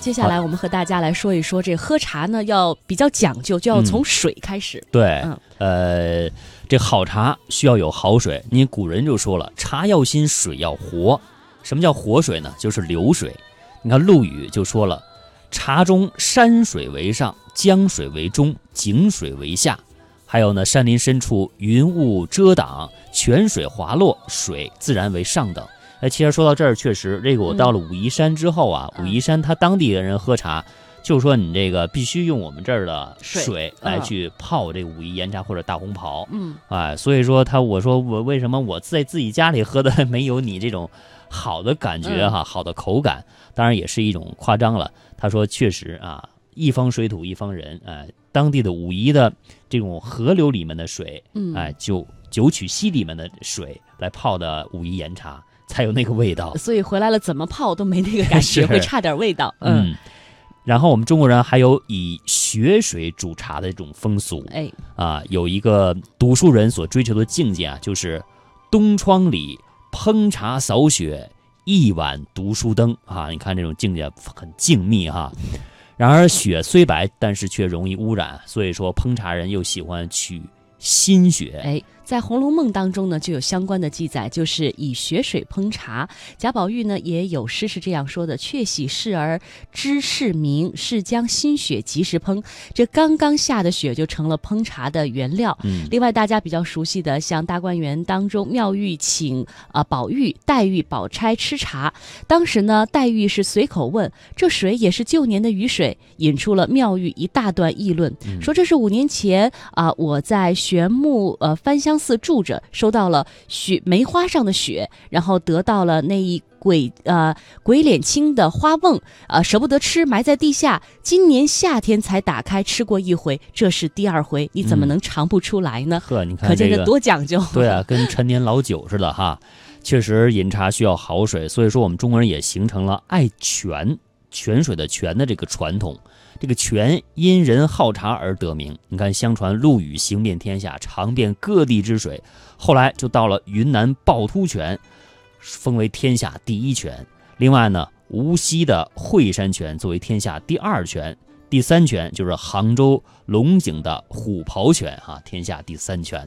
接下来我们和大家来说一说，这喝茶呢要比较讲究，就要从水开始。对，呃，这好茶需要有好水。你古人就说了，茶要新，水要活。什么叫活水呢？就是流水。你看陆羽就说了，茶中山水为上，江水为中，井水为下。还有呢，山林深处云雾遮挡，泉水滑落，水自然为上等。哎，其实说到这儿，确实，这个我到了武夷山之后啊，武夷山他当地的人喝茶，就是说你这个必须用我们这儿的水来去泡这个武夷岩茶或者大红袍。嗯，哎，所以说他我说我为什么我在自己家里喝的没有你这种好的感觉哈，好的口感，当然也是一种夸张了。他说确实啊，一方水土一方人，哎，当地的武夷的这种河流里面的水，哎，就九曲溪里面的水来泡的武夷岩茶。才有那个味道，所以回来了怎么泡都没那个感觉，会差点味道。嗯，然后我们中国人还有以雪水煮茶的这种风俗。哎，啊，有一个读书人所追求的境界啊，就是东窗里烹茶扫雪，一碗读书灯啊。你看这种境界很静谧哈。然而雪虽白，但是却容易污染，所以说烹茶人又喜欢取新雪。哎。在《红楼梦》当中呢，就有相关的记载，就是以雪水烹茶。贾宝玉呢也有诗是这样说的：“却喜事儿知事明，是将新雪及时烹。”这刚刚下的雪就成了烹茶的原料。嗯，另外大家比较熟悉的，像大观园当中，妙玉请啊宝玉、黛玉、宝钗吃茶，当时呢，黛玉是随口问：“这水也是旧年的雨水？”引出了妙玉一大段议论，说这是五年前啊，我在玄木呃翻香。寺住着，收到了雪梅花上的雪，然后得到了那一鬼呃鬼脸青的花瓮，呃舍不得吃，埋在地下。今年夏天才打开吃过一回，这是第二回，你怎么能尝不出来呢？呵，你看可见这多讲究。对啊，跟陈年老酒似的哈。确实饮茶需要好水，所以说我们中国人也形成了爱泉泉水的泉的这个传统。这个泉因人好茶而得名。你看，相传陆羽行遍天下，尝遍各地之水，后来就到了云南趵突泉，封为天下第一泉。另外呢，无锡的惠山泉作为天下第二泉，第三泉就是杭州龙井的虎跑泉，啊，天下第三泉。